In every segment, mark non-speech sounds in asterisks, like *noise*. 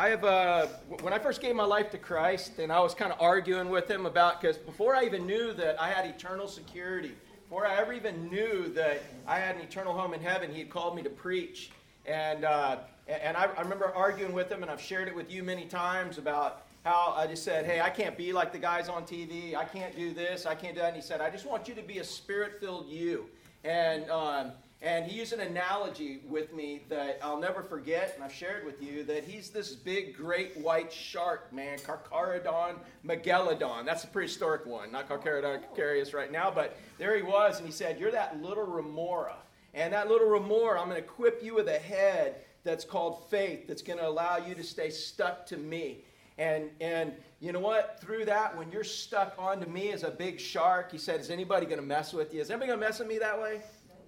I have, uh, when I first gave my life to Christ, and I was kind of arguing with him about, because before I even knew that I had eternal security, before I ever even knew that I had an eternal home in heaven, he had called me to preach. And, uh, and I, I remember arguing with him, and I've shared it with you many times about how I just said, Hey, I can't be like the guys on TV. I can't do this. I can't do that. And he said, I just want you to be a spirit filled you. And, um, and he used an analogy with me that I'll never forget, and I've shared with you that he's this big, great white shark, man, Carcharodon megalodon. That's a prehistoric one, not Carcharodon carcharias right now, but there he was, and he said, You're that little remora. And that little remora, I'm going to equip you with a head that's called faith, that's going to allow you to stay stuck to me. And, and you know what? Through that, when you're stuck onto me as a big shark, he said, Is anybody going to mess with you? Is anybody going to mess with me that way?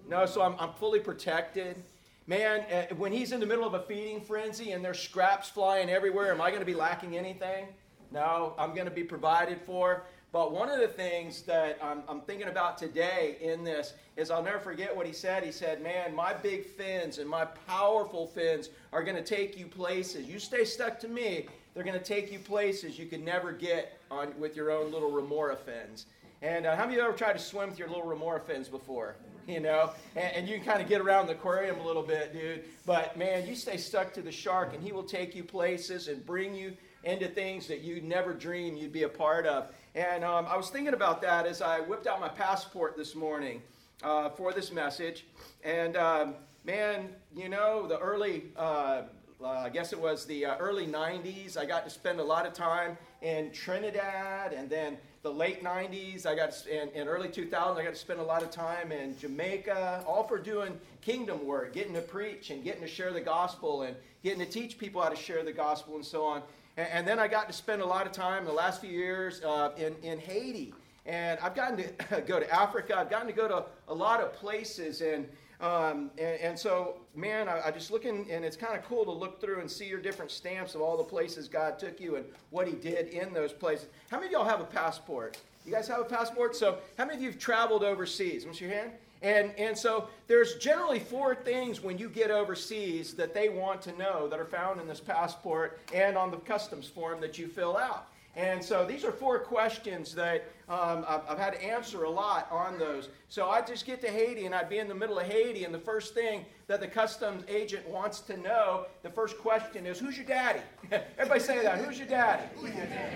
No, so I'm, I'm fully protected. Man, uh, when he's in the middle of a feeding frenzy and there's scraps flying everywhere, am I going to be lacking anything? No, I'm going to be provided for. But one of the things that I'm, I'm, thinking about today in this is I'll never forget what he said. He said, Man, my big fins and my powerful fins are going to take you places. You stay stuck to me, they're going to take you places you could never get on, with your own little remora fins. And uh, how many of you ever tried to swim with your little remora fins before? You know, and, and you can kind of get around the aquarium a little bit, dude. But man, you stay stuck to the shark, and he will take you places and bring you into things that you never dreamed you'd be a part of. And um, I was thinking about that as I whipped out my passport this morning uh, for this message. And um, man, you know, the early, uh, uh, I guess it was the uh, early 90s, I got to spend a lot of time in Trinidad and then the late 90s, I got to, and, and early 2000s, I got to spend a lot of time in Jamaica, all for doing kingdom work, getting to preach and getting to share the gospel and getting to teach people how to share the gospel and so on. And, and then I got to spend a lot of time in the last few years uh, in, in Haiti. And I've gotten to *laughs* go to Africa. I've gotten to go to a lot of places. And um, and, and, so, man, I, I, just looking, and it's kind of cool to look through and see your different stamps of all the places God took you and what He did in those places. How many of y'all have a passport? You guys have a passport? So, how many of you have traveled overseas? What's your hand? And, and so there's generally four things when you get overseas that they want to know that are found in this passport and on the customs form that you fill out. And so these are four questions that um, I've, I've, had to answer a lot on those. So I just get to Haiti and I'd be in the middle of Haiti, and the first thing that the customs agent wants to know, the first question is, Who's your daddy? *laughs* Everybody say that. Who's your daddy?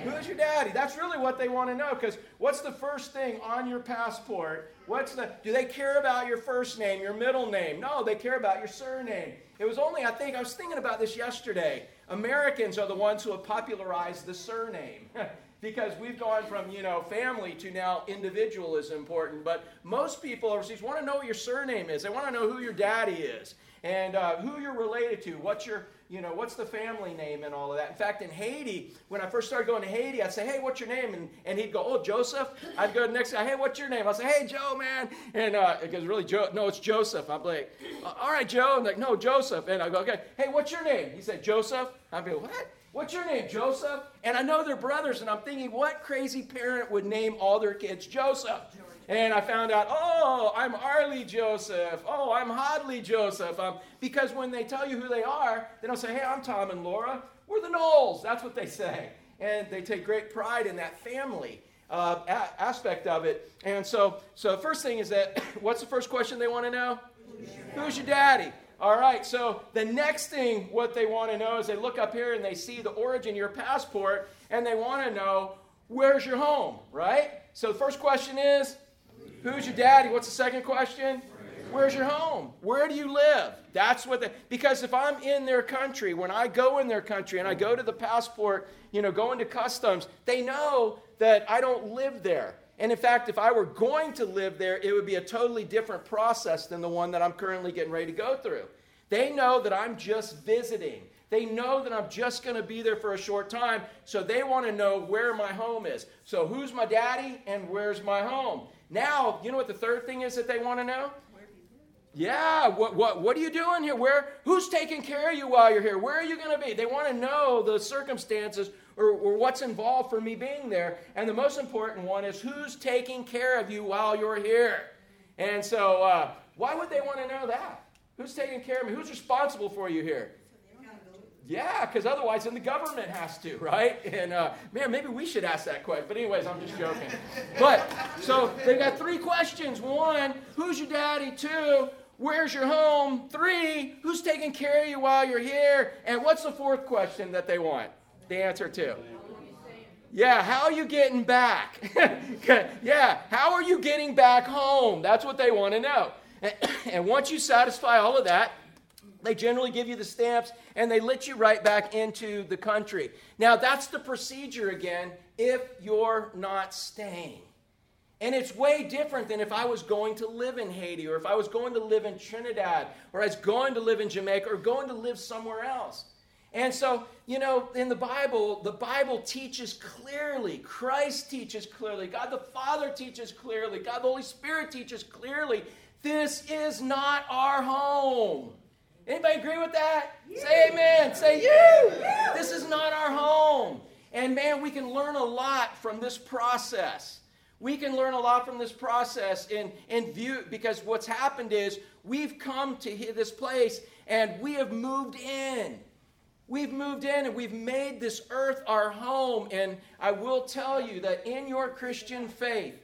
Who's your daddy? That's really what they want to know because what's the first thing on your passport? What's the, do they care about your first name, your middle name? No, they care about your surname. It was only, I think, I was thinking about this yesterday. Americans are the ones who have popularized the surname. *laughs* because we've gone from you know family to now individual is important but most people overseas want to know what your surname is they want to know who your daddy is and uh, who you're related to what's your you know, what's the family name and all of that. In fact, in Haiti, when I first started going to Haiti, I'd say, hey, what's your name? And, and he'd go, oh, Joseph. I'd go next guy, hey, what's your name? I'd say, hey, Joe, man. And uh, it goes, really, Joe? No, it's Joseph. I'm like, all right, Joe. I'm like, no, Joseph. And I go, okay, hey, what's your name? He said, Joseph. I'd be, what? What's your name, Joseph? And I know they're brothers, and I'm thinking, what crazy parent would name all their kids Joseph? And I found out, oh, I'm Arlie Joseph. Oh, I'm Hodley Joseph. Um, because when they tell you who they are, they don't say, hey, I'm Tom and Laura. We're the Knowles. That's what they say. And they take great pride in that family uh, a- aspect of it. And so, so the first thing is that, *coughs* what's the first question they want to know? Who's your daddy? All right, so the next thing what they want to know is they look up here and they see the origin of your passport and they want to know where's your home, right? So the first question is Who's your daddy? What's the second question? Where's your home? Where do you live? That's what the, because if I'm in their country, when I go in their country and I go to the passport, you know, go into customs, they know that I don't live there. And in fact, if I were going to live there, it would be a totally different process than the one that I'm currently getting ready to go through. They know that I'm just visiting. They know that I'm just going to be there for a short time, so they want to know where my home is. So, who's my daddy and where's my home? Now, you know what the third thing is that they want to know? Yeah, what, what, what are you doing here? Where, who's taking care of you while you're here? Where are you going to be? They want to know the circumstances or, or what's involved for me being there. And the most important one is who's taking care of you while you're here? And so, uh, why would they want to know that? Who's taking care of me? Who's responsible for you here? Yeah, because otherwise, then the government has to, *laughs* right? And uh, man, maybe we should ask that question. But anyways, I'm just joking. But so they got three questions. One, who's your daddy? Two, where's your home? Three, who's taking care of you while you're here? And what's the fourth question that they want the answer to? Yeah, how are you getting back? *laughs* yeah, how are you getting back home? That's what they want to know. And *coughs* once you satisfy all of that, they generally give you the stamps and they let you right back into the country. Now, that's the procedure again if you're not staying. And it's way different than if I was going to live in Haiti or if I was going to live in Trinidad or I was going to live in Jamaica or going to live somewhere else. And so, you know, in the Bible, the Bible teaches clearly, Christ teaches clearly, God the Father teaches clearly, God the Holy Spirit teaches clearly. This is not our home. Anybody agree with that? You. Say amen. Say you. you. This is not our home. And man, we can learn a lot from this process. We can learn a lot from this process in, in view because what's happened is we've come to this place and we have moved in. We've moved in and we've made this earth our home. And I will tell you that in your Christian faith,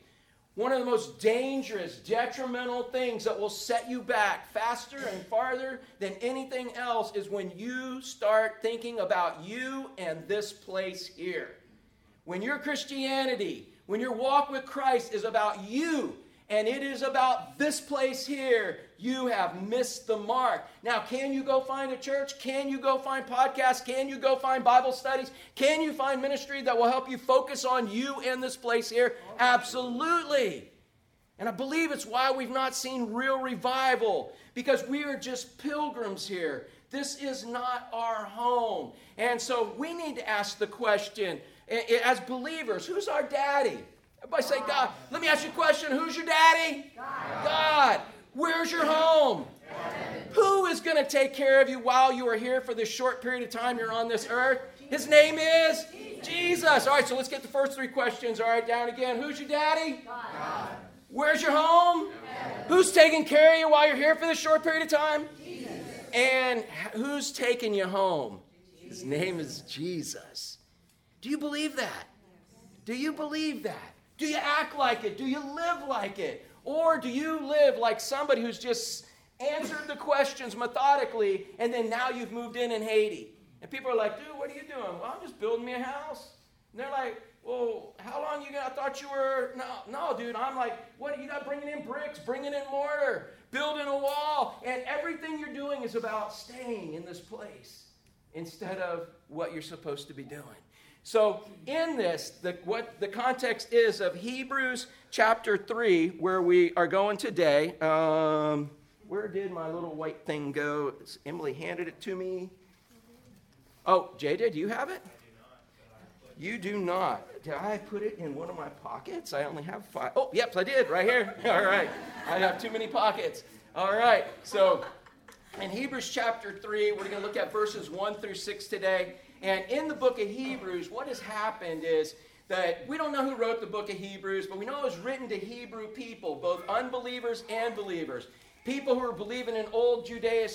one of the most dangerous, detrimental things that will set you back faster and farther than anything else is when you start thinking about you and this place here. When your Christianity, when your walk with Christ is about you and it is about this place here, you have missed the mark. Now, can you go find a church? Can you go find podcasts? Can you go find Bible studies? Can you find ministry that will help you focus on you and this place here? Absolutely. And I believe it's why we've not seen real revival, because we are just pilgrims here. This is not our home. And so we need to ask the question as believers who's our daddy? Everybody say, God. Let me ask you a question. Who's your daddy? God. God. Where's your home? Who is going to take care of you while you are here for this short period of time you're on this earth? His name is Jesus. Jesus. All right, so let's get the first three questions. All right, down again. Who's your daddy? God. Where's your home? Heaven. Who's taking care of you while you're here for this short period of time? Jesus. And who's taking you home? His name is Jesus. Do you believe that? Do you believe that? Do you act like it? Do you live like it? Or do you live like somebody who's just answered the questions methodically and then now you've moved in in Haiti? And people are like, dude, what are you doing? Well, I'm just building me a house. And they're like, well, how long you gonna? I thought you were no, no, dude. I'm like, what? You got bringing in bricks, bringing in mortar, building a wall, and everything you're doing is about staying in this place instead of what you're supposed to be doing. So, in this, the, what the context is of Hebrews chapter 3, where we are going today. Um, where did my little white thing go? Emily handed it to me. Oh, JJ, do you have it? You do not. Did I put it in one of my pockets? I only have five. Oh, yep, I did, right here. *laughs* All right. I have too many pockets. All right. So, in Hebrews chapter 3, we're going to look at verses 1 through 6 today. And in the book of Hebrews, what has happened is that we don't know who wrote the book of Hebrews, but we know it was written to Hebrew people, both unbelievers and believers. People who were believing in old Judaism,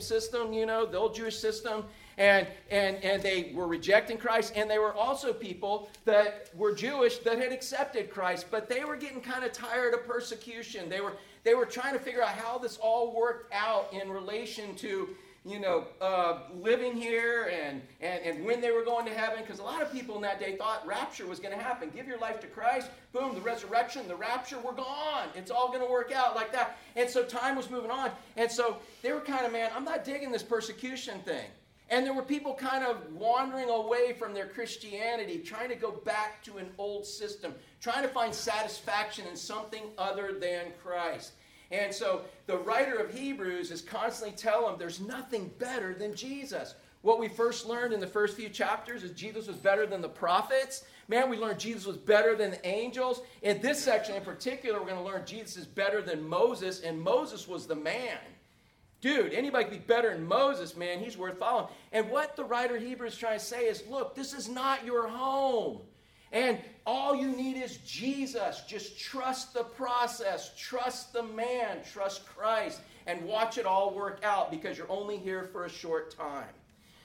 system, you know, the old Jewish system, and, and, and they were rejecting Christ, and they were also people that were Jewish that had accepted Christ, but they were getting kind of tired of persecution. They were, they were trying to figure out how this all worked out in relation to you know, uh, living here and, and, and when they were going to heaven, because a lot of people in that day thought rapture was going to happen. Give your life to Christ, boom, the resurrection, the rapture, we're gone. It's all going to work out like that. And so time was moving on. And so they were kind of, man, I'm not digging this persecution thing. And there were people kind of wandering away from their Christianity, trying to go back to an old system, trying to find satisfaction in something other than Christ. And so the writer of Hebrews is constantly telling them there's nothing better than Jesus. What we first learned in the first few chapters is Jesus was better than the prophets. Man, we learned Jesus was better than the angels. In this section in particular, we're going to learn Jesus is better than Moses, and Moses was the man. Dude, anybody could be better than Moses, man. He's worth following. And what the writer of Hebrews is trying to say is look, this is not your home. And all you need is Jesus. Just trust the process, trust the man, trust Christ, and watch it all work out because you're only here for a short time.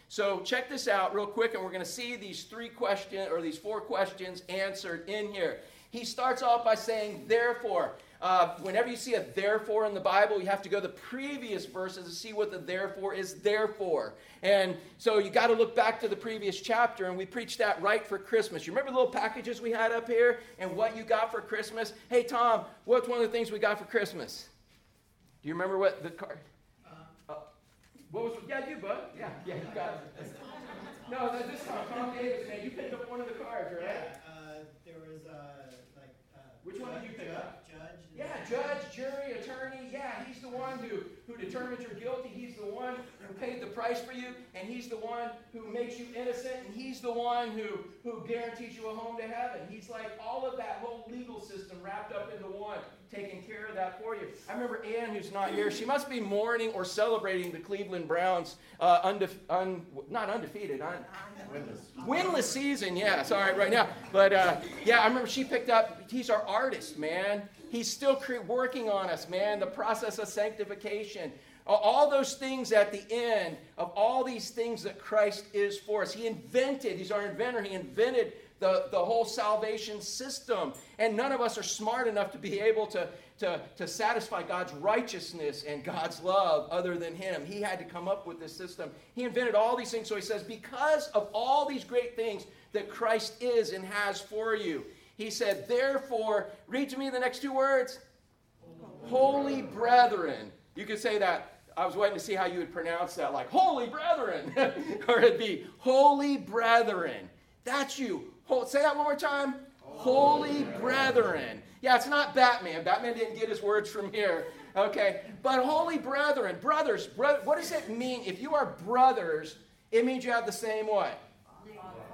So check this out real quick, and we're going to see these three questions or these four questions answered in here. He starts off by saying, therefore. Uh, whenever you see a therefore in the Bible, you have to go to the previous verses to see what the therefore is there for. And so you got to look back to the previous chapter, and we preached that right for Christmas. You remember the little packages we had up here and what you got for Christmas? Hey, Tom, what's one of the things we got for Christmas? Do you remember what the card? Uh, what was? Yeah, you, bud. Yeah, yeah, you got it. *laughs* No, this time, Tom Davis, man, you picked up one of the cards, right? Yeah, uh, there was uh, like. Uh, Which one did you pick up? Yeah, judge, jury, attorney. Yeah, he's the one who, who determines you're guilty. He's the one who paid the price for you, and he's the one who makes you innocent, and he's the one who, who guarantees you a home to heaven. He's like all of that whole legal system wrapped up into one, taking care of that for you. I remember Ann, who's not here, she must be mourning or celebrating the Cleveland Browns, uh, undefe- un- not undefeated, un- winless. winless season. Yeah, sorry, right now. But uh, yeah, I remember she picked up, he's our artist, man. He's still cre- working on us, man. The process of sanctification. All those things at the end of all these things that Christ is for us. He invented, he's our inventor, he invented the, the whole salvation system. And none of us are smart enough to be able to, to, to satisfy God's righteousness and God's love other than him. He had to come up with this system. He invented all these things. So he says, because of all these great things that Christ is and has for you, he said, therefore, read to me the next two words holy brethren. You could say that. I was waiting to see how you would pronounce that, like holy brethren, *laughs* or it'd be holy brethren. That's you. say that one more time. Holy brethren. Yeah, it's not Batman. Batman didn't get his words from here. Okay, but holy brethren, brothers. Bro- what does it mean if you are brothers? It means you have the same what?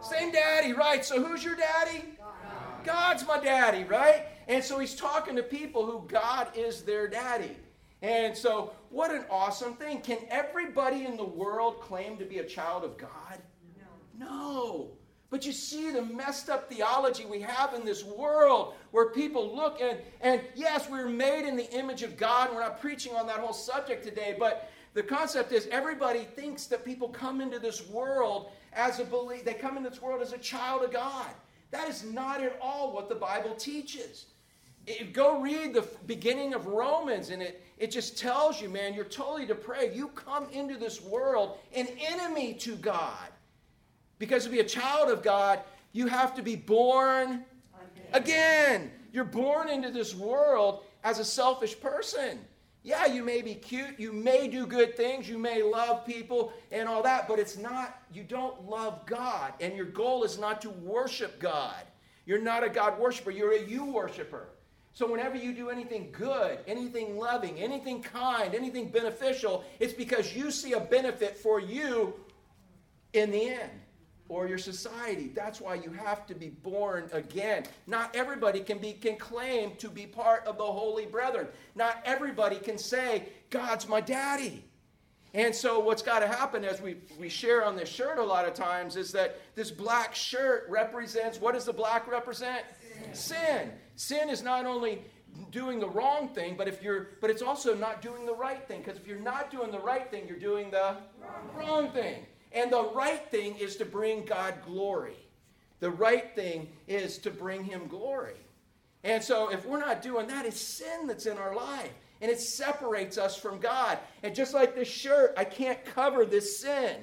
Same daddy, right? So who's your daddy? God's my daddy, right? And so he's talking to people who God is their daddy. And so, what an awesome thing. Can everybody in the world claim to be a child of God? No. no. But you see the messed up theology we have in this world where people look and, and yes, we're made in the image of God. We're not preaching on that whole subject today, but the concept is everybody thinks that people come into this world as a belief, they come into this world as a child of God. That is not at all what the Bible teaches. It, go read the beginning of Romans, and it, it just tells you, man, you're totally depraved. You come into this world an enemy to God. Because to be a child of God, you have to be born again. You're born into this world as a selfish person. Yeah, you may be cute, you may do good things, you may love people and all that, but it's not, you don't love God, and your goal is not to worship God. You're not a God worshiper, you're a you worshiper. So whenever you do anything good, anything loving, anything kind, anything beneficial, it's because you see a benefit for you in the end or your society. That's why you have to be born again. Not everybody can be can claim to be part of the holy brethren. Not everybody can say, God's my daddy. And so what's got to happen as we, we share on this shirt a lot of times is that this black shirt represents what does the black represent? Sin. Sin, Sin is not only doing the wrong thing, but if you're but it's also not doing the right thing. Because if you're not doing the right thing, you're doing the wrong, wrong thing. And the right thing is to bring God glory. The right thing is to bring Him glory. And so, if we're not doing that, it's sin that's in our life. And it separates us from God. And just like this shirt, I can't cover this sin.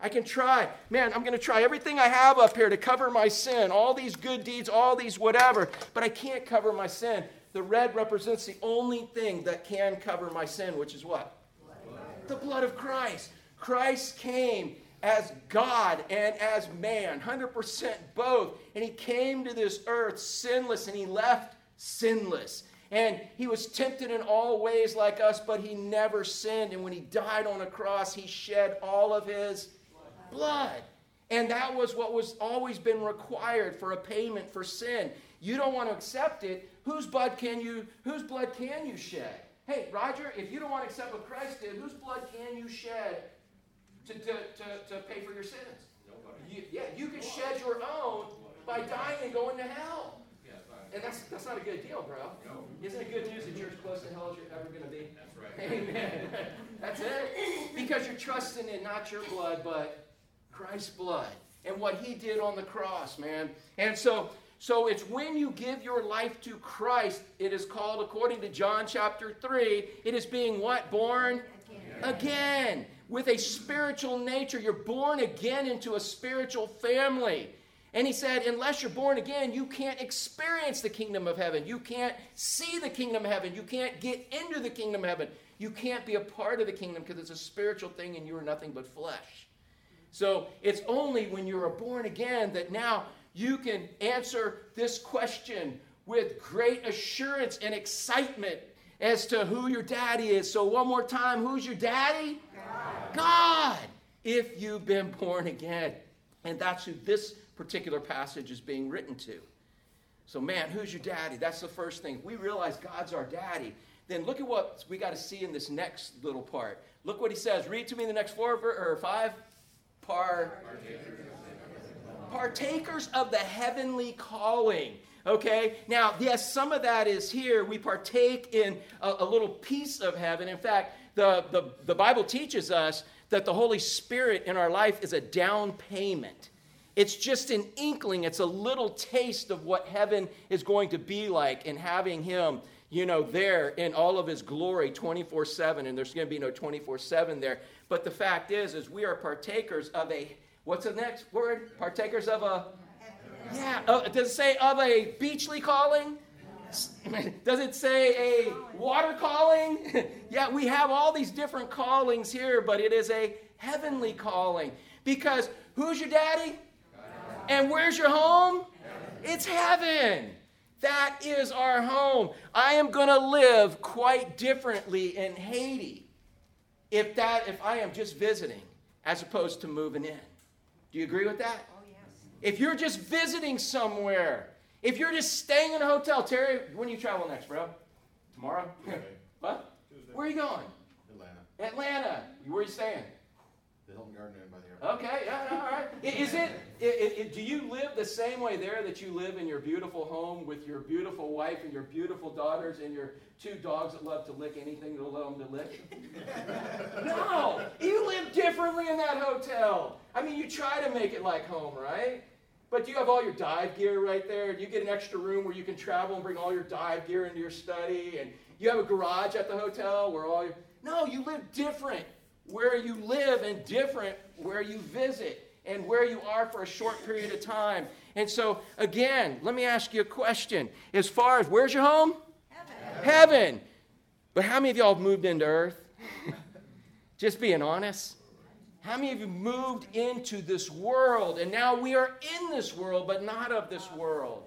I can try. Man, I'm going to try everything I have up here to cover my sin, all these good deeds, all these whatever, but I can't cover my sin. The red represents the only thing that can cover my sin, which is what? Blood. The blood of Christ. Christ came as God and as man, 100% both. And he came to this earth sinless and he left sinless. And he was tempted in all ways like us, but he never sinned. And when he died on a cross, he shed all of his blood. And that was what was always been required for a payment for sin. You don't want to accept it. Whose blood can you whose blood can you shed? Hey, Roger, if you don't want to accept what Christ did, whose blood can you shed to, to, to, to pay for your sins. You, yeah, you can shed your own by dying and going to hell. And that's, that's not a good deal, bro. Isn't it good news that you're as close to hell as you're ever going to be? That's right. Amen. that's it. Because you're trusting in not your blood, but Christ's blood and what he did on the cross, man. And so so it's when you give your life to Christ, it is called, according to John chapter 3, it is being what? Born again. again. With a spiritual nature. You're born again into a spiritual family. And he said, unless you're born again, you can't experience the kingdom of heaven. You can't see the kingdom of heaven. You can't get into the kingdom of heaven. You can't be a part of the kingdom because it's a spiritual thing and you are nothing but flesh. So it's only when you're born again that now you can answer this question with great assurance and excitement as to who your daddy is. So, one more time who's your daddy? God. If you've been born again. And that's who this particular passage is being written to. So, man, who's your daddy? That's the first thing. we realize God's our daddy. Then look at what we got to see in this next little part. Look what he says. Read to me the next four or five. Par partakers of the heavenly calling. Okay? Now, yes, some of that is here. We partake in a, a little piece of heaven. In fact, the, the, the Bible teaches us that the Holy Spirit in our life is a down payment. It's just an inkling, it's a little taste of what heaven is going to be like and having Him, you know, there in all of His glory 24 7. And there's going to be no 24 7 there. But the fact is, is we are partakers of a What's the next word? Partakers of a. Yeah. Uh, does it say of a beachly calling? *laughs* Does it say a water calling? *laughs* yeah, we have all these different callings here, but it is a heavenly calling. Because who's your daddy? And where's your home? It's heaven. That is our home. I am going to live quite differently in Haiti if that if I am just visiting as opposed to moving in. Do you agree with that? Oh, yes. If you're just visiting somewhere, if you're just staying in a hotel, Terry, when you travel next, bro? Tomorrow? *laughs* what? Tuesday. Where are you going? Atlanta. Atlanta. Where are you staying? The Hilton Garden Inn by the airport. Okay, yeah, all right. *laughs* Is it, it, it, do you live the same way there that you live in your beautiful home with your beautiful wife and your beautiful daughters and your two dogs that love to lick anything they'll let them to lick? *laughs* no, you live differently in that hotel. I mean, you try to make it like home, right? But do you have all your dive gear right there. Do you get an extra room where you can travel and bring all your dive gear into your study. And you have a garage at the hotel where all your. No, you live different where you live and different where you visit and where you are for a short period of time. And so, again, let me ask you a question. As far as where's your home? Heaven. Heaven. But how many of y'all have moved into earth? *laughs* Just being honest. How many of you moved into this world and now we are in this world but not of this world?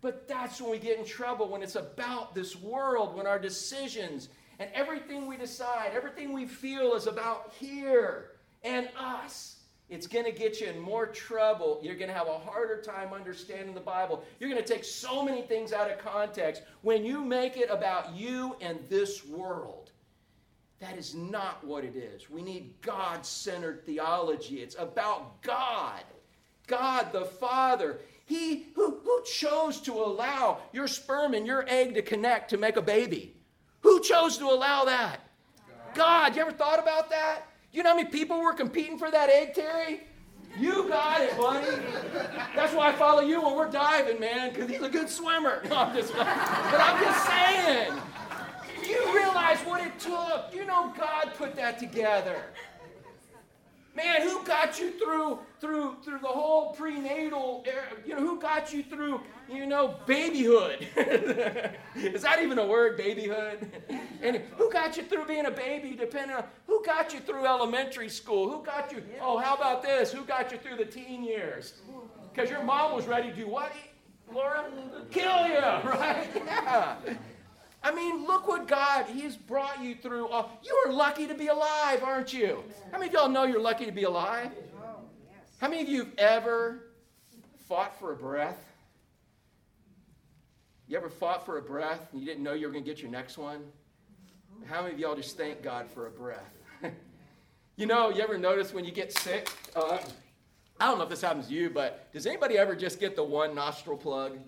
But that's when we get in trouble when it's about this world, when our decisions and everything we decide, everything we feel is about here and us. It's going to get you in more trouble. You're going to have a harder time understanding the Bible. You're going to take so many things out of context when you make it about you and this world. That is not what it is. We need God centered theology. It's about God, God the Father. He who, who chose to allow your sperm and your egg to connect to make a baby. Who chose to allow that? God. You ever thought about that? You know how many people were competing for that egg, Terry? You got it, buddy. That's why I follow you when we're diving, man, because he's a good swimmer. *laughs* No, I'm just, but I'm just saying. You realize what it took. You know God put that together. Man, who got you through through through the whole prenatal era? You know, who got you through, you know, babyhood? *laughs* Is that even a word, babyhood? *laughs* and who got you through being a baby, depending on who got you through elementary school? Who got you, oh, how about this? Who got you through the teen years? Because your mom was ready to do what, Laura? Kill you, right? *laughs* Yeah. I mean, look what God, He's brought you through. Uh, you are lucky to be alive, aren't you? How many of y'all know you're lucky to be alive? How many of you have ever fought for a breath? You ever fought for a breath and you didn't know you were going to get your next one? How many of y'all just thank God for a breath? *laughs* you know, you ever notice when you get sick? Uh, I don't know if this happens to you, but does anybody ever just get the one nostril plug?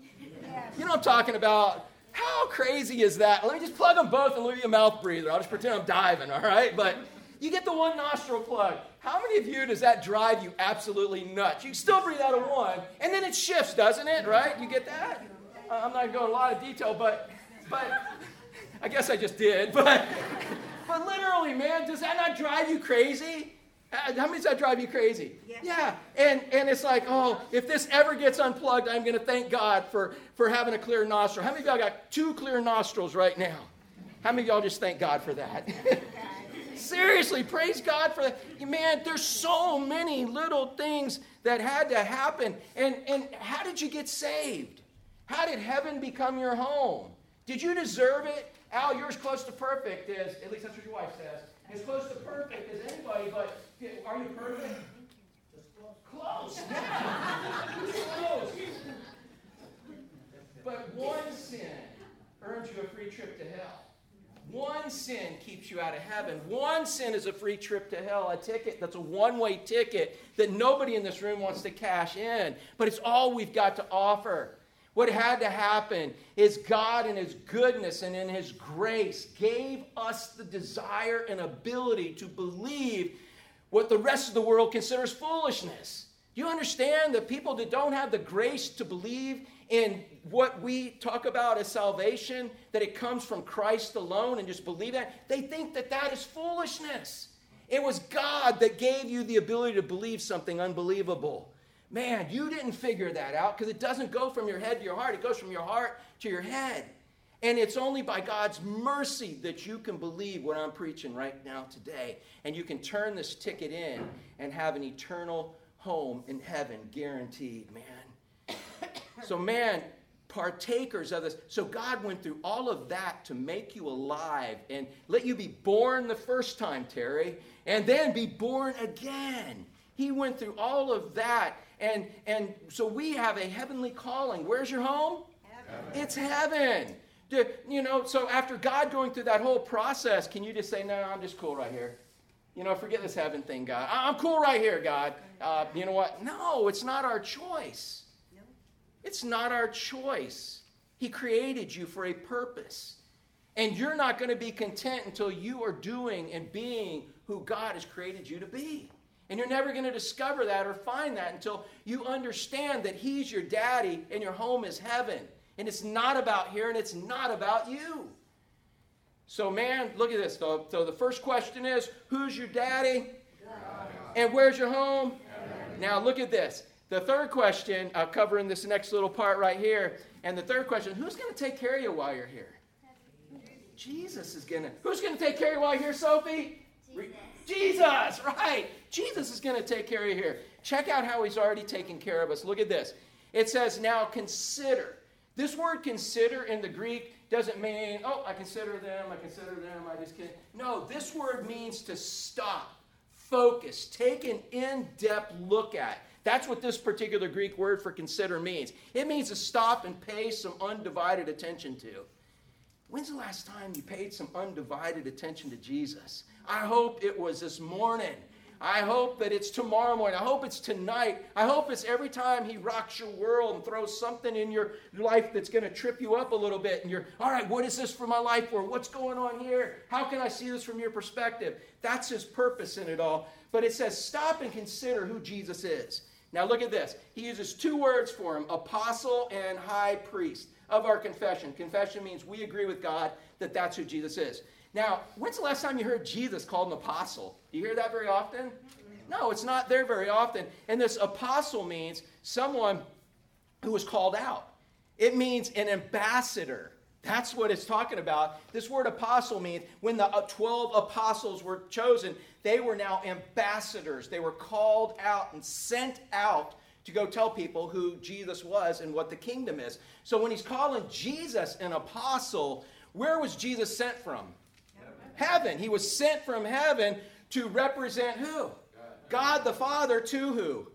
You know what I'm talking about? How crazy is that? Let me just plug them both and leave you a mouth breather. I'll just pretend I'm diving, all right? But you get the one nostril plug. How many of you does that drive you absolutely nuts? You still breathe out of one, and then it shifts, doesn't it? Right? You get that? I'm not going a lot of detail, but but I guess I just did. But but literally, man, does that not drive you crazy? Uh, how many does that drive you crazy? Yeah. yeah. And and it's like, oh, if this ever gets unplugged, I'm gonna thank God for, for having a clear nostril. How many of y'all got two clear nostrils right now? How many of y'all just thank God for that? *laughs* Seriously, praise God for that. Man, there's so many little things that had to happen. And, and how did you get saved? How did heaven become your home? Did you deserve it? Al, yours close to perfect is, at least that's what your wife says, as close to perfect as anybody, but are you perfect? Close. *laughs* Close. But one sin earns you a free trip to hell. One sin keeps you out of heaven. One sin is a free trip to hell, a ticket that's a one way ticket that nobody in this room wants to cash in. But it's all we've got to offer. What had to happen is God, in His goodness and in His grace, gave us the desire and ability to believe what the rest of the world considers foolishness. You understand that people that don't have the grace to believe in what we talk about as salvation, that it comes from Christ alone and just believe that, they think that that is foolishness. It was God that gave you the ability to believe something unbelievable. Man, you didn't figure that out because it doesn't go from your head to your heart, it goes from your heart to your head. And it's only by God's mercy that you can believe what I'm preaching right now today. And you can turn this ticket in and have an eternal home in heaven, guaranteed, man. so, man, partakers of this. So, God went through all of that to make you alive and let you be born the first time, Terry, and then be born again. He went through all of that and, and so we have a heavenly calling. Where's your home? Heaven. It's heaven. Do, you know, so after God going through that whole process, can you just say, no, I'm just cool right here? You know, forget this heaven thing, God. I'm cool right here, God. Uh, you know what? No, it's not our choice. No. It's not our choice. He created you for a purpose. And you're not going to be content until you are doing and being who God has created you to be. And you're never going to discover that or find that until you understand that He's your daddy and your home is heaven. And it's not about here and it's not about you. So, man, look at this. So, so the first question is who's your daddy? God. And where's your home? God. Now, look at this. The third question, uh, covering this next little part right here. And the third question who's going to take care of you while you're here? Jesus is going to. Who's going to take care of you while you're here, Sophie? Jesus. Jesus, right. Jesus is going to take care of you here. Check out how he's already taken care of us. Look at this. It says, now consider. This word consider in the Greek doesn't mean, oh, I consider them, I consider them, I just can't. No, this word means to stop, focus, take an in depth look at. That's what this particular Greek word for consider means. It means to stop and pay some undivided attention to. When's the last time you paid some undivided attention to Jesus? I hope it was this morning. I hope that it's tomorrow morning. I hope it's tonight. I hope it's every time he rocks your world and throws something in your life that's going to trip you up a little bit. And you're, all right, what is this for my life for? What's going on here? How can I see this from your perspective? That's his purpose in it all. But it says, stop and consider who Jesus is. Now look at this. He uses two words for him apostle and high priest of our confession. Confession means we agree with God that that's who Jesus is. Now, when's the last time you heard Jesus called an apostle? Do you hear that very often? No, it's not there very often. And this apostle means someone who was called out. It means an ambassador. That's what it's talking about. This word apostle means when the uh, 12 apostles were chosen, they were now ambassadors. They were called out and sent out to go tell people who Jesus was and what the kingdom is. So when he's calling Jesus an apostle, where was Jesus sent from? heaven. He was sent from heaven to represent who? God the Father to who?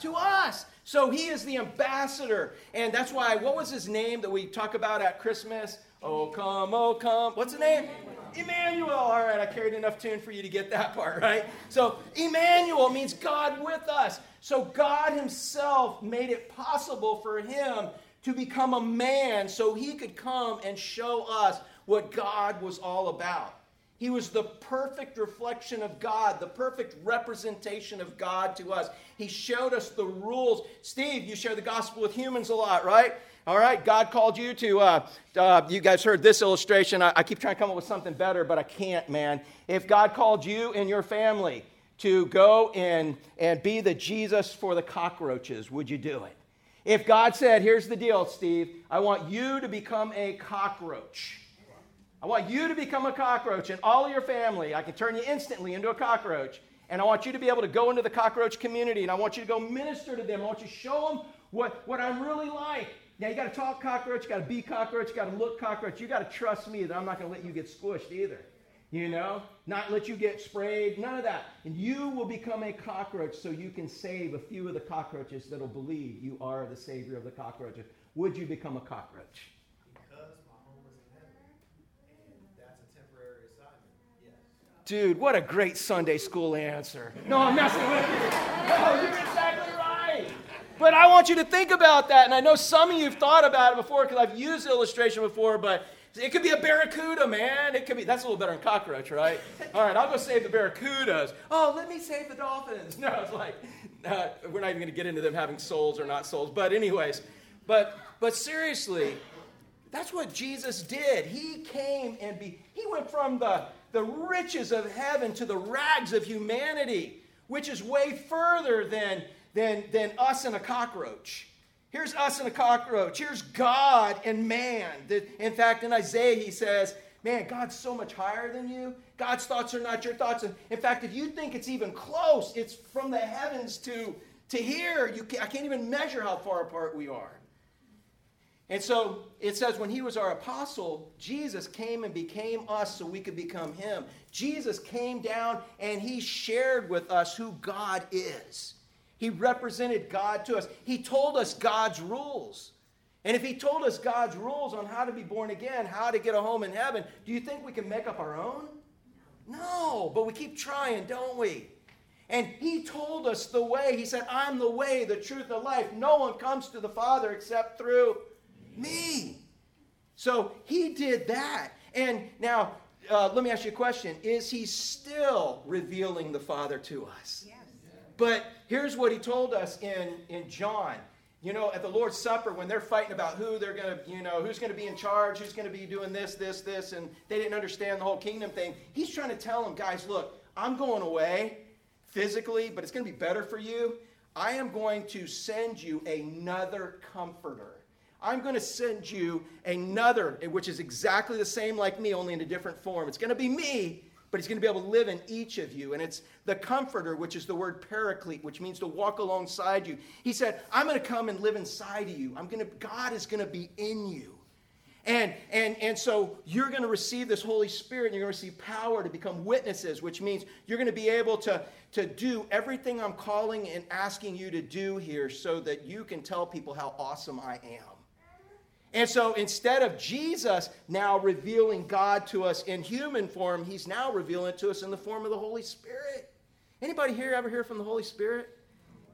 To us. So he is the ambassador. And that's why, what was his name that we talk about at Christmas? Oh, come, oh, come. What's the name? Emmanuel. All right, I carried enough tune for you to get that part, right? So, Emmanuel means God with us. So, God Himself made it possible for Him to become a man so He could come and show us what God was all about. He was the perfect reflection of God, the perfect representation of God to us. He showed us the rules. Steve, you share the gospel with humans a lot, right? All right, God called you to, uh, uh, you guys heard this illustration. I, I keep trying to come up with something better, but I can't, man. If God called you and your family to go and, and be the Jesus for the cockroaches, would you do it? If God said, here's the deal, Steve, I want you to become a cockroach. I want you to become a cockroach and all of your family. I can turn you instantly into a cockroach. And I want you to be able to go into the cockroach community and I want you to go minister to them. I want you to show them what, what I'm really like. Now, you got to talk cockroach, you got to be cockroach, you got to look cockroach. You got to trust me that I'm not going to let you get squished either. You know, not let you get sprayed, none of that. And you will become a cockroach so you can save a few of the cockroaches that'll believe you are the savior of the cockroaches. Would you become a cockroach? Because my home was in heaven, and that's a temporary assignment. Yes. Dude, what a great Sunday school answer. No, I'm messing with you. No, you're exactly right. But I want you to think about that. And I know some of you have thought about it before because I've used illustration before, but it could be a barracuda, man. It could be, that's a little better than cockroach, right? All right, I'll go save the barracudas. Oh, let me save the dolphins. *laughs* No, it's like, uh, we're not even going to get into them having souls or not souls. But, anyways, but, but seriously, that's what Jesus did. He came and be, he went from the the riches of heaven to the rags of humanity, which is way further than, than, than us and a cockroach. Here's us and a cockroach. Here's God and man. In fact, in Isaiah, he says, Man, God's so much higher than you. God's thoughts are not your thoughts. In fact, if you think it's even close, it's from the heavens to, to here. You can, I can't even measure how far apart we are. And so it says when he was our apostle, Jesus came and became us so we could become him. Jesus came down and he shared with us who God is. He represented God to us. He told us God's rules. And if he told us God's rules on how to be born again, how to get a home in heaven, do you think we can make up our own? No, but we keep trying, don't we? And he told us the way. He said, I'm the way, the truth, the life. No one comes to the Father except through me. So he did that. And now, uh, let me ask you a question Is he still revealing the Father to us? Yes. But here's what he told us in, in John. You know, at the Lord's Supper, when they're fighting about who they're going to, you know, who's going to be in charge, who's going to be doing this, this, this, and they didn't understand the whole kingdom thing, he's trying to tell them, guys, look, I'm going away physically, but it's going to be better for you. I am going to send you another comforter. I'm going to send you another, which is exactly the same like me, only in a different form. It's going to be me, but he's going to be able to live in each of you. And it's the comforter, which is the word paraclete, which means to walk alongside you. He said, I'm going to come and live inside of you. I'm going to, God is going to be in you. And, and, and so you're going to receive this Holy Spirit and you're going to receive power to become witnesses, which means you're going to be able to, to do everything I'm calling and asking you to do here so that you can tell people how awesome I am. And so instead of Jesus now revealing God to us in human form, he's now revealing it to us in the form of the Holy Spirit. Anybody here ever hear from the Holy Spirit?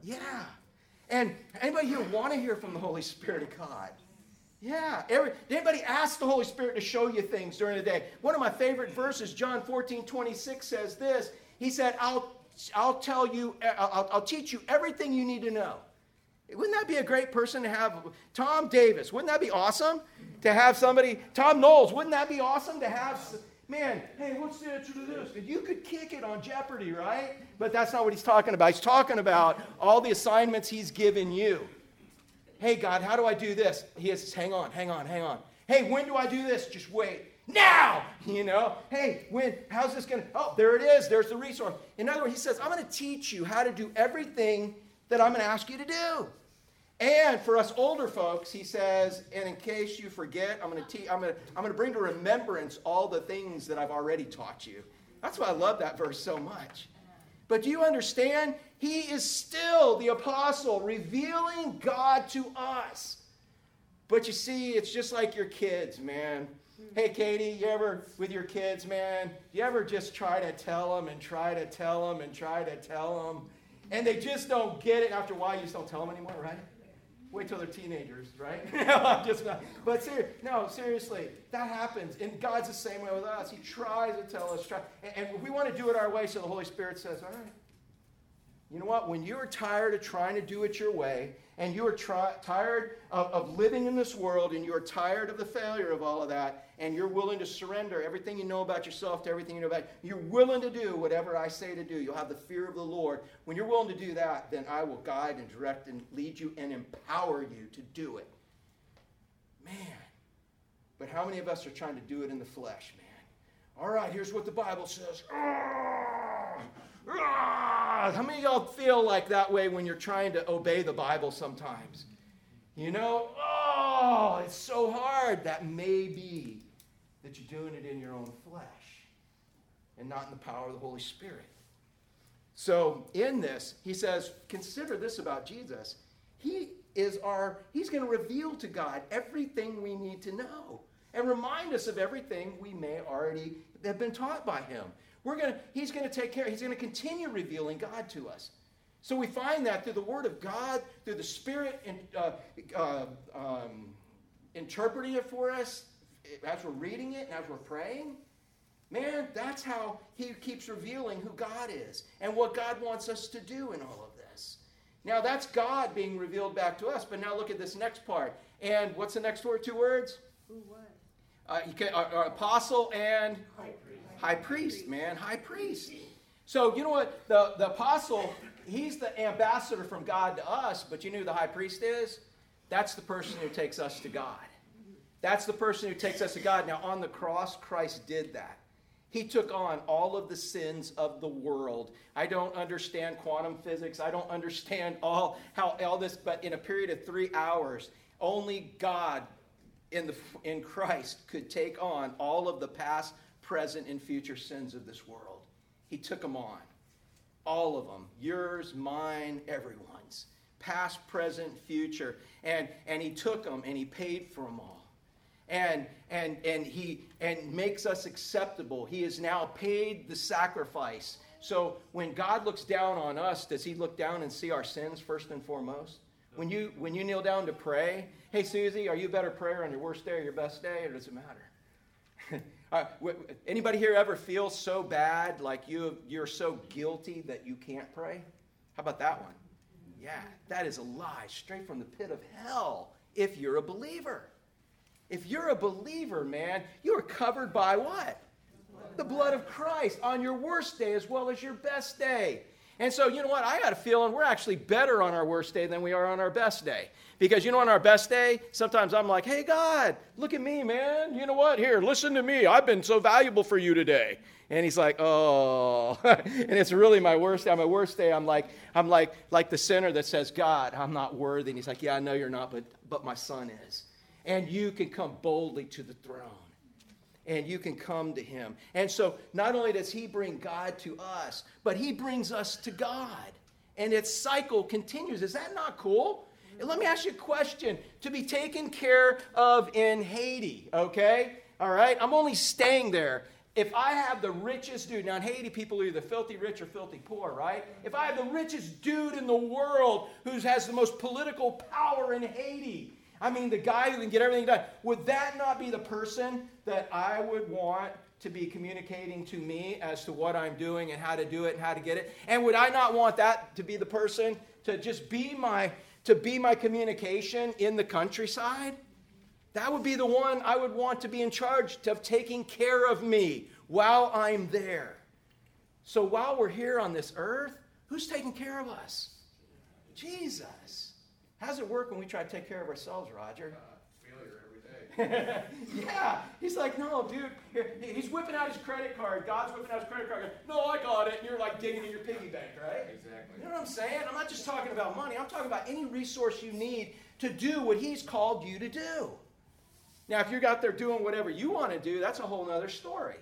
Yeah. And anybody here want to hear from the Holy Spirit of God? Yeah. Every, anybody ask the Holy Spirit to show you things during the day? One of my favorite verses, John 14, 26, says this. He said, I'll, I'll tell you, I'll, I'll teach you everything you need to know. Wouldn't that be a great person to have? Tom Davis, wouldn't that be awesome to have somebody? Tom Knowles, wouldn't that be awesome to have? Man, hey, what's the answer to this? You could kick it on Jeopardy, right? But that's not what he's talking about. He's talking about all the assignments he's given you. Hey, God, how do I do this? He says, hang on, hang on, hang on. Hey, when do I do this? Just wait. Now, *laughs* you know, hey, when, how's this gonna, oh, there it is, there's the resource. In other words, he says, I'm gonna teach you how to do everything that I'm gonna ask you to do. And for us older folks, he says, and in case you forget, I'm going to teach, I'm going to, I'm going to bring to remembrance all the things that I've already taught you. That's why I love that verse so much. But do you understand? He is still the apostle revealing God to us. But you see, it's just like your kids, man. Hey, Katie, you ever, with your kids, man, you ever just try to tell them and try to tell them and try to tell them, and they just don't get it. After a while, you just don't tell them anymore, right? Wait till they're teenagers, right? *laughs* no, just not. But ser- no, seriously, that happens. And God's the same way with us. He tries to tell us, try, and, and we want to do it our way, so the Holy Spirit says, all right. You know what? When you're tired of trying to do it your way, and you are tired of, of living in this world, and you're tired of the failure of all of that, and you're willing to surrender everything you know about yourself to everything you know about, you're willing to do whatever I say to do. You'll have the fear of the Lord. When you're willing to do that, then I will guide and direct and lead you and empower you to do it. Man. But how many of us are trying to do it in the flesh, man? All right, here's what the Bible says. How many of y'all feel like that way when you're trying to obey the Bible sometimes? You know, oh, it's so hard. That may be that you're doing it in your own flesh and not in the power of the Holy Spirit. So, in this, he says, consider this about Jesus. He is our, he's going to reveal to God everything we need to know and remind us of everything we may already have been taught by him. We're gonna, he's going to take care, he's going to continue revealing God to us. So we find that through the Word of God, through the Spirit and, uh, uh, um, interpreting it for us as we're reading it and as we're praying. Man, that's how he keeps revealing who God is and what God wants us to do in all of this. Now, that's God being revealed back to us. But now look at this next part. And what's the next word? Two words? Who what? Uh, you can, uh, uh, apostle and high priest, man, high priest. So you know what? The, the apostle, he's the ambassador from God to us, but you know who the high priest is? That's the person who takes us to God. That's the person who takes us to God. Now, on the cross, Christ did that. He took on all of the sins of the world. I don't understand quantum physics. I don't understand all how all this, but in a period of three hours, only God in the in Christ could take on all of the past, present, and future sins of this world. He took them on. All of them. Yours, mine, everyone's. Past, present, future. And, and he took them and he paid for them all. And, and, and he and makes us acceptable. He has now paid the sacrifice. So when God looks down on us, does he look down and see our sins first and foremost? When you when you kneel down to pray, hey Susie, are you a better prayer on your worst day or your best day, or does it matter? *laughs* Uh, anybody here ever feel so bad, like you, you're so guilty that you can't pray? How about that one? Yeah, that is a lie straight from the pit of hell if you're a believer. If you're a believer, man, you are covered by what? The blood of Christ on your worst day as well as your best day. And so, you know what? I got a feeling we're actually better on our worst day than we are on our best day. Because, you know, on our best day, sometimes I'm like, hey, God, look at me, man. You know what? Here, listen to me. I've been so valuable for you today. And he's like, oh. *laughs* and it's really my worst day. On my worst day, I'm like, I'm like, like the sinner that says, God, I'm not worthy. And he's like, yeah, I know you're not, but, but my son is. And you can come boldly to the throne and you can come to him. And so not only does he bring God to us, but he brings us to God. And its cycle continues. Is that not cool? Let me ask you a question to be taken care of in Haiti, okay? All right? I'm only staying there. If I have the richest dude, now in Haiti, people are either filthy rich or filthy poor, right? If I have the richest dude in the world who has the most political power in Haiti, I mean, the guy who can get everything done. Would that not be the person that I would want to be communicating to me as to what I'm doing and how to do it and how to get it? And would I not want that to be the person to just be my to be my communication in the countryside? That would be the one I would want to be in charge of taking care of me while I'm there. So while we're here on this earth, who's taking care of us? Jesus. How does it work when we try to take care of ourselves, Roger? Uh, failure every day. *laughs* yeah. He's like, no, dude. He's whipping out his credit card. God's whipping out his credit card. No, I got it. And you're like digging in your piggy bank, right? Exactly. You know what I'm saying? I'm not just talking about money. I'm talking about any resource you need to do what he's called you to do. Now, if you're out there doing whatever you want to do, that's a whole other story.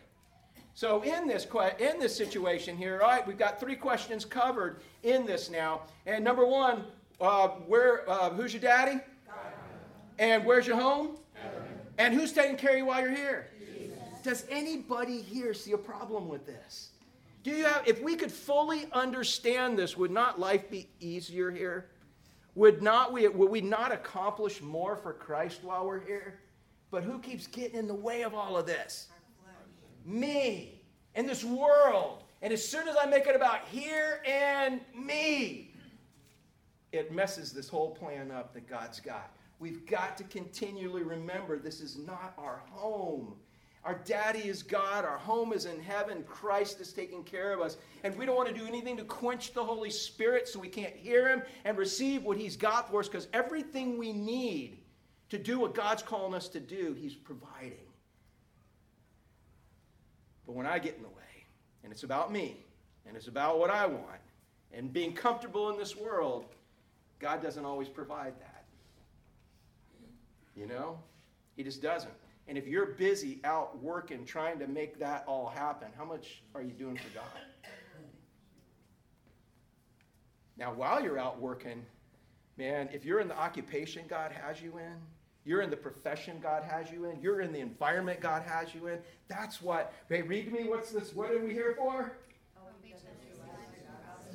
So in this in this situation here, all right, we've got three questions covered in this now. And number one, uh, where uh, who's your daddy? And where's your home? And who's taking care of you while you're here? Does anybody here see a problem with this? Do you have if we could fully understand this, would not life be easier here? Would, not we, would we not accomplish more for Christ while we're here? But who keeps getting in the way of all of this? Me and this world. And as soon as I make it about here and me, it messes this whole plan up that God's got. We've got to continually remember this is not our home. Our daddy is God. Our home is in heaven. Christ is taking care of us. And we don't want to do anything to quench the Holy Spirit so we can't hear him and receive what he's got for us because everything we need to do what God's calling us to do, he's providing. But when I get in the way, and it's about me, and it's about what I want, and being comfortable in this world, God doesn't always provide that. You know? He just doesn't. And if you're busy out working trying to make that all happen, how much are you doing for God? Now, while you're out working, man, if you're in the occupation God has you in, you're in the profession God has you in, you're in the environment God has you in, that's what, hey, read me, what's this, what are we here for?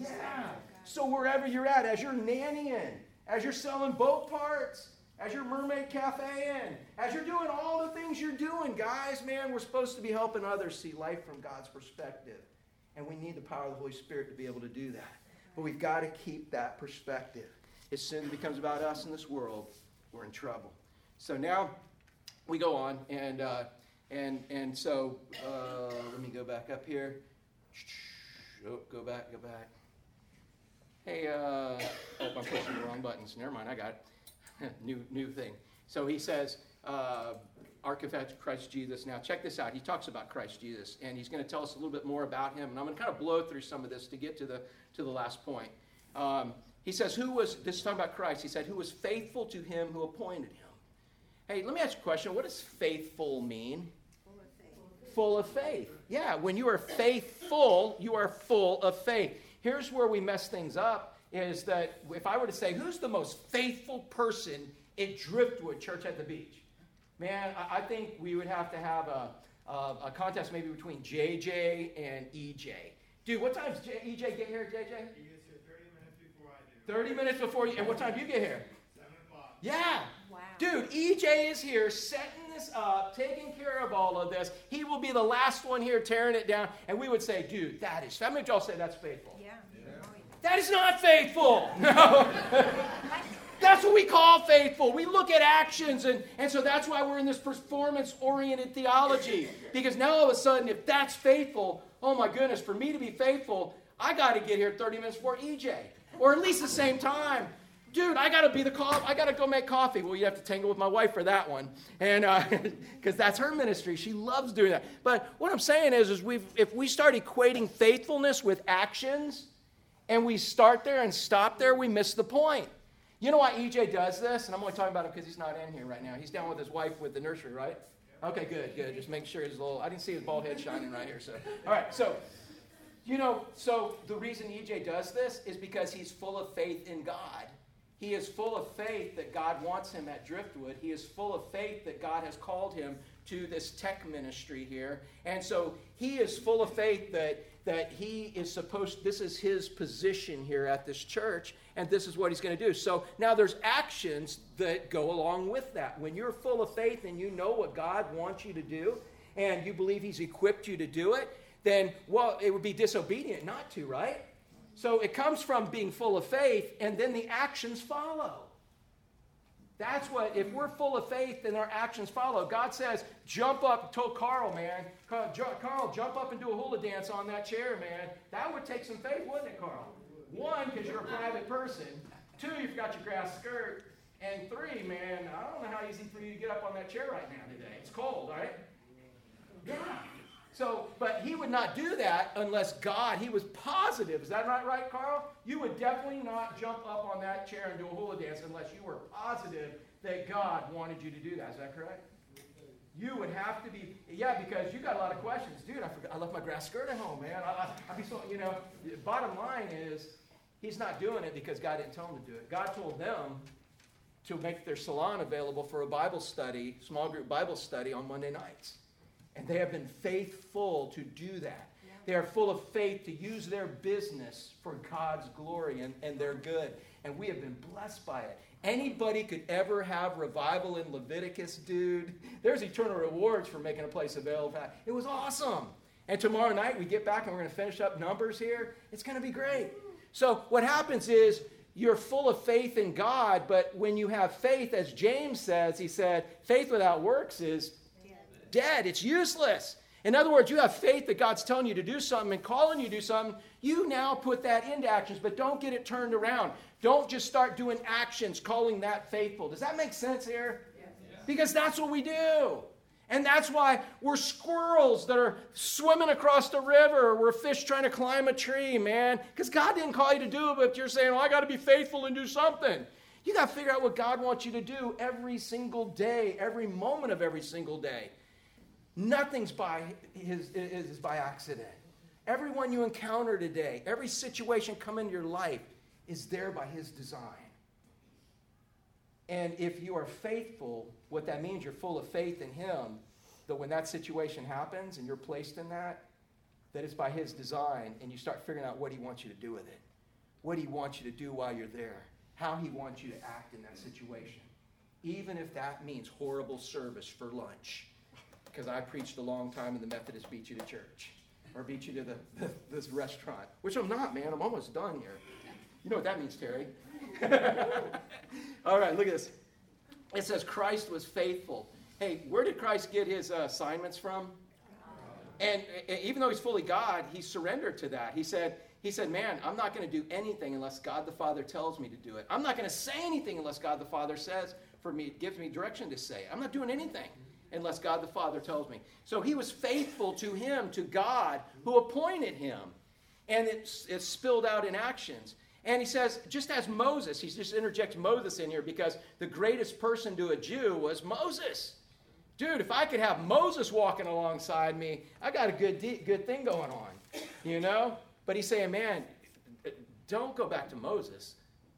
Yeah. So wherever you're at, as you're nannying, as you're selling boat parts, as your mermaid cafe in, as you're doing all the things you're doing, guys, man, we're supposed to be helping others see life from God's perspective. And we need the power of the Holy Spirit to be able to do that. But we've got to keep that perspective. As sin becomes about us in this world, we're in trouble. So now we go on, and uh, and and so uh, let me go back up here. Oh, go back, go back. Hey, uh, oh, I'm pushing the wrong buttons. Never mind, I got it. *laughs* new, new thing. So he says, uh, our Christ Jesus. Now, check this out. He talks about Christ Jesus, and he's going to tell us a little bit more about him. And I'm going to kind of blow through some of this to get to the, to the last point. Um, he says, Who was, this is talking about Christ, he said, Who was faithful to him who appointed him. Hey, let me ask you a question. What does faithful mean? Full of faith. Full of faith. Yeah, when you are faithful, you are full of faith. Here's where we mess things up is that if I were to say, who's the most faithful person at Driftwood Church at the Beach? Man, I think we would have to have a, a, a contest maybe between JJ and EJ. Dude, what time's J, EJ get here, JJ? He gets here 30 minutes before I do. 30 minutes before you, and what time do you get here? 7 o'clock. Yeah. Wow. Dude, EJ is here setting this up, uh, taking care of all of this. He will be the last one here tearing it down, and we would say, dude, that is, how many of y'all say that's faithful? Yeah. That is not faithful. *laughs* No. that's what we call faithful. We look at actions, and, and so that's why we're in this performance oriented theology. Because now all of a sudden, if that's faithful, oh my goodness, for me to be faithful, I got to get here 30 minutes before EJ, or at least the same time. Dude, I gotta be the co- I gotta go make coffee. Well, you have to tangle with my wife for that one, and because uh, *laughs* that's her ministry, she loves doing that. But what I'm saying is, is we if we start equating faithfulness with actions, and we start there and stop there, we miss the point. You know why EJ does this? And I'm only talking about him because he's not in here right now. He's down with his wife with the nursery, right? Okay, good, good. Just make sure his little, I didn't see his bald head shining right here. So, all right, so, you know, so the reason EJ does this is because he's full of faith in God. He is full of faith that God wants him at Driftwood. He is full of faith that God has called him to this tech ministry here. And so he is full of faith that that he is supposed, this is his position here at this church, and this is what he's going to do. So now there's actions that go along with that. When you're full of faith and you know what God wants you to do, and you believe he's equipped you to do it, then, well, it would be disobedient not to, right? So it comes from being full of faith, and then the actions follow. That's what, if we're full of faith, then our actions follow. God says, jump up, told Carl, man, Carl, jump up and do a hula dance on that chair, man. That would take some faith, wouldn't it, Carl? One, because you're a private person. Two, you forgot your grass skirt. And three, man, I don't know how easy for you to get up on that chair right now today. It's cold, right? Yeah. So, but he would not do that unless God, he was positive. Is that not right, Carl? You would definitely not jump up on that chair and do a hula dance unless you were positive that God wanted you to do that. Is that correct? You would have to be, yeah, because you got a lot of questions. Dude, I forgot, I left my grass skirt at home, man. I, would be so, you know, bottom line is, he's not doing it because God didn't tell him to do it. God told them to make their salon available for a Bible study, small group Bible study on Monday nights. And they have been faithful to do that. They are full of faith to use their business for God's glory and, and their good. and we have been blessed by it. Anybody could ever have revival in Leviticus, dude. There's eternal rewards for making a place available. It was awesome. And tomorrow night we get back and we're going to finish up Numbers here. It's going to be great. So what happens is you're full of faith in God, but when you have faith, as James says, he said, faith without works is dead. It's useless. In other words, you have faith that God's telling you to do something and calling you to do something. You now put that into actions, but don't get it turned around. Don't just start doing actions, calling that faithful. Does that make sense here? Because that's what we do. And that's why we're squirrels that are swimming across the river. We're fish trying to climb a tree, man. Because God didn't call you to do it, but you're saying, well, I got to be faithful and do something. You got to figure out what God wants you to do every single day, every moment of every single day. Nothing's by his, is by accident. Everyone you encounter today, every situation come into your life is there by his design. And if you are faithful, what that means, you're full of faith in Him, that when that situation happens and you're placed in that, that it's by His design, and you start figuring out what He wants you to do with it, what He wants you to do while you're there, how He wants you to act in that situation, even if that means horrible service for lunch. Because I preached a long time in the Methodist beat you to church or beat you to the, *laughs* the, this restaurant, which I'm not, man. I'm almost done here. You know what that means, Terry. *laughs* All right, look at this. It says Christ was faithful. Hey, where did Christ get his uh, assignments from? And uh, even though he's fully God, he surrendered to that. He said, he said, Man, I'm not going to do anything unless God the Father tells me to do it. I'm not going to say anything unless God the Father says for me, gives me direction to say. I'm not doing anything unless God the Father tells me. So he was faithful to him, to God who appointed him. And it's, it's spilled out in actions. And he says, just as Moses, he just interjects Moses in here because the greatest person to a Jew was Moses. Dude, if I could have Moses walking alongside me, I got a good, de- good thing going on, you know? But he's saying, man, don't go back to Moses.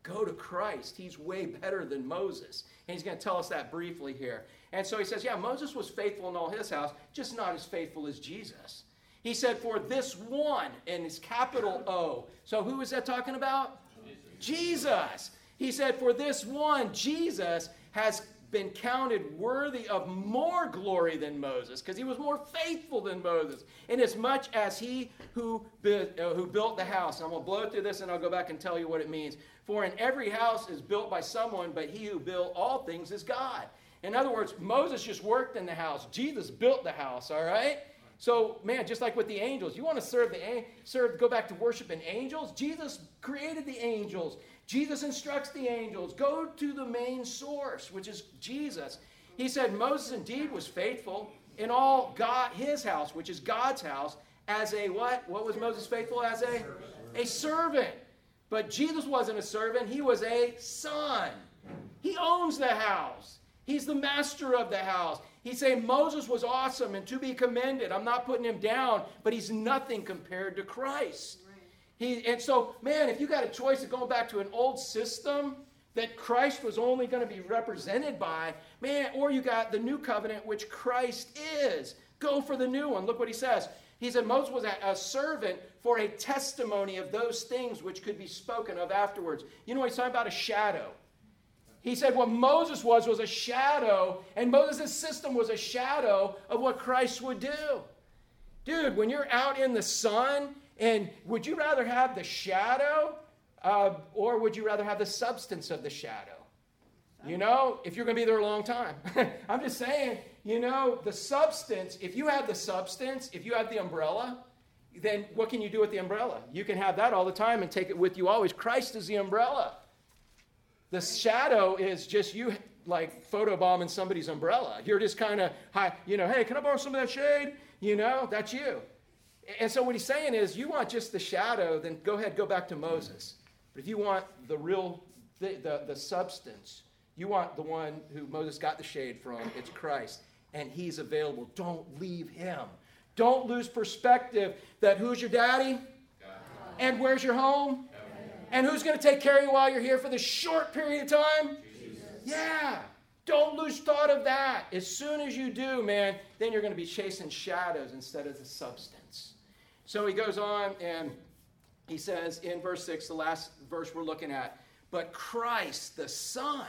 Go to Christ. He's way better than Moses. And he's going to tell us that briefly here. And so he says, yeah, Moses was faithful in all his house, just not as faithful as Jesus. He said, For this one, and it's capital O. So who is that talking about? Jesus. Jesus. He said, For this one, Jesus has been counted worthy of more glory than Moses, because he was more faithful than Moses, inasmuch as he who, uh, who built the house. I'm going to blow through this and I'll go back and tell you what it means. For in every house is built by someone, but he who built all things is God. In other words, Moses just worked in the house, Jesus built the house, all right? So, man, just like with the angels, you want to serve the serve, go back to worshiping angels. Jesus created the angels. Jesus instructs the angels. Go to the main source, which is Jesus. He said Moses indeed was faithful in all God, his house, which is God's house, as a what? What was Moses faithful as a? A servant. But Jesus wasn't a servant, he was a son. He owns the house. He's the master of the house. He's saying Moses was awesome and to be commended. I'm not putting him down, but he's nothing compared to Christ. He, and so, man, if you got a choice of going back to an old system that Christ was only going to be represented by, man, or you got the new covenant, which Christ is, go for the new one. Look what he says. He said Moses was a, a servant for a testimony of those things which could be spoken of afterwards. You know, he's talking about a shadow. He said what Moses was was a shadow, and Moses' system was a shadow of what Christ would do. Dude, when you're out in the sun, and would you rather have the shadow uh, or would you rather have the substance of the shadow? You know, if you're going to be there a long time. *laughs* I'm just saying, you know, the substance, if you have the substance, if you have the umbrella, then what can you do with the umbrella? You can have that all the time and take it with you always. Christ is the umbrella. The shadow is just you like photobombing somebody's umbrella. You're just kind of, you know, hey, can I borrow some of that shade? You know, that's you. And so what he's saying is, you want just the shadow, then go ahead, go back to Moses. But if you want the real, the, the, the substance, you want the one who Moses got the shade from, it's Christ. And he's available. Don't leave him. Don't lose perspective that who's your daddy? God. And where's your home? And who's going to take care of you while you're here for this short period of time? Jesus. Yeah. Don't lose thought of that. As soon as you do, man, then you're going to be chasing shadows instead of the substance. So he goes on and he says in verse 6, the last verse we're looking at, but Christ, the Son,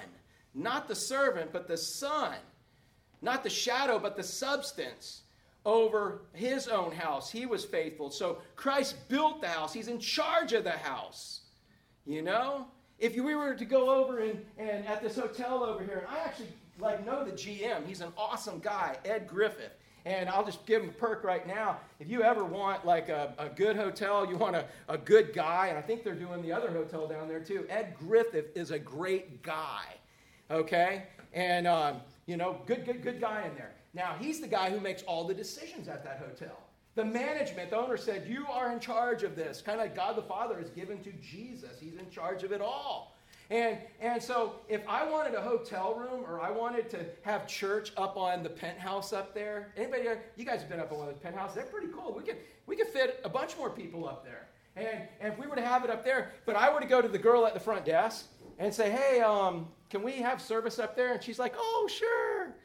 not the servant, but the Son, not the shadow, but the substance over his own house. He was faithful. So Christ built the house, he's in charge of the house. You know? If we were to go over and, and at this hotel over here, and I actually like know the GM, he's an awesome guy, Ed Griffith. And I'll just give him a perk right now. If you ever want like a, a good hotel, you want a, a good guy, and I think they're doing the other hotel down there too. Ed Griffith is a great guy. Okay? And um, you know, good, good, good guy in there. Now he's the guy who makes all the decisions at that hotel. The management, the owner said, You are in charge of this. Kind of like God the Father is given to Jesus. He's in charge of it all. And, and so if I wanted a hotel room or I wanted to have church up on the penthouse up there, anybody, you guys have been up on one of those penthouses, they're pretty cool. We could, we could fit a bunch more people up there. And, and if we were to have it up there, but I were to go to the girl at the front desk and say, hey, um, can we have service up there? And she's like, oh, sure.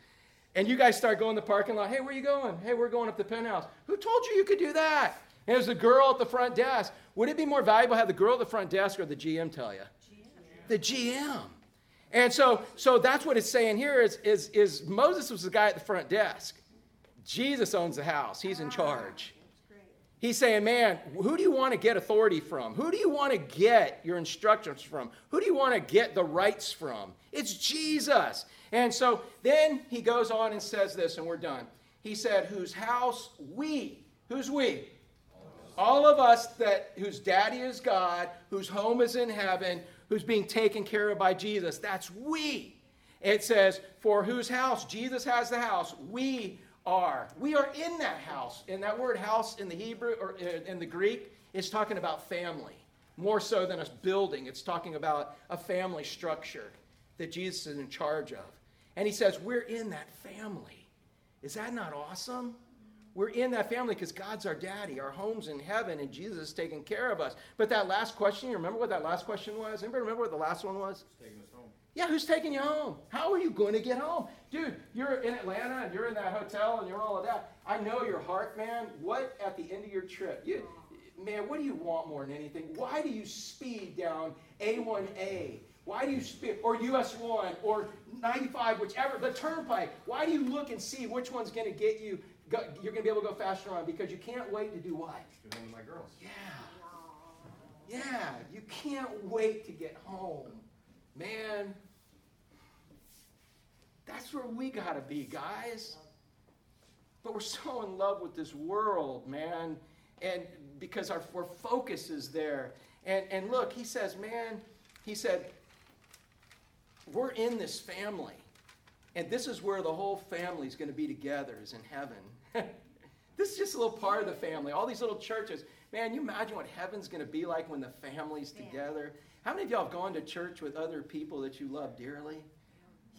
And you guys start going in the parking lot. Hey, where are you going? Hey, we're going up the penthouse. Who told you you could do that? And there's a girl at the front desk. Would it be more valuable to have the girl at the front desk or the GM tell you? the GM. And so, so that's what it's saying here is, is, is Moses was the guy at the front desk. Jesus owns the house. He's in ah. charge. He's saying, man, who do you want to get authority from? Who do you want to get your instructions from? Who do you want to get the rights from? It's Jesus. And so then he goes on and says this, and we're done. He said, whose house we, who's we? All of us that whose daddy is God, whose home is in heaven, who's being taken care of by Jesus. That's we. It says, for whose house? Jesus has the house. We are. We are in that house. And that word house in the Hebrew or uh, in the Greek is talking about family. More so than a building, it's talking about a family structure that Jesus is in charge of. And he says, We're in that family. Is that not awesome? We're in that family because God's our daddy. Our home's in heaven and Jesus is taking care of us. But that last question, you remember what that last question was? Anybody remember what the last one was? Us. Yeah, who's taking you home? How are you going to get home? Dude, you're in Atlanta and you're in that hotel and you're all of that. I know your heart, man. What at the end of your trip? You, man, what do you want more than anything? Why do you speed down A1A? Why do you speed, or US 1, or 95, whichever, the turnpike? Why do you look and see which one's going to get you Go, you're going to be able to go faster on because you can't wait to do what? Go home with my girls. Yeah. Yeah, you can't wait to get home. Man, that's where we got to be, guys. But we're so in love with this world, man. And because our, our focus is there. And, and look, he says, man, he said, we're in this family. And this is where the whole family is going to be together, is in heaven. *laughs* this is just a little part of the family. All these little churches. Man, you imagine what heaven's going to be like when the family's together. How many of y'all have gone to church with other people that you love dearly?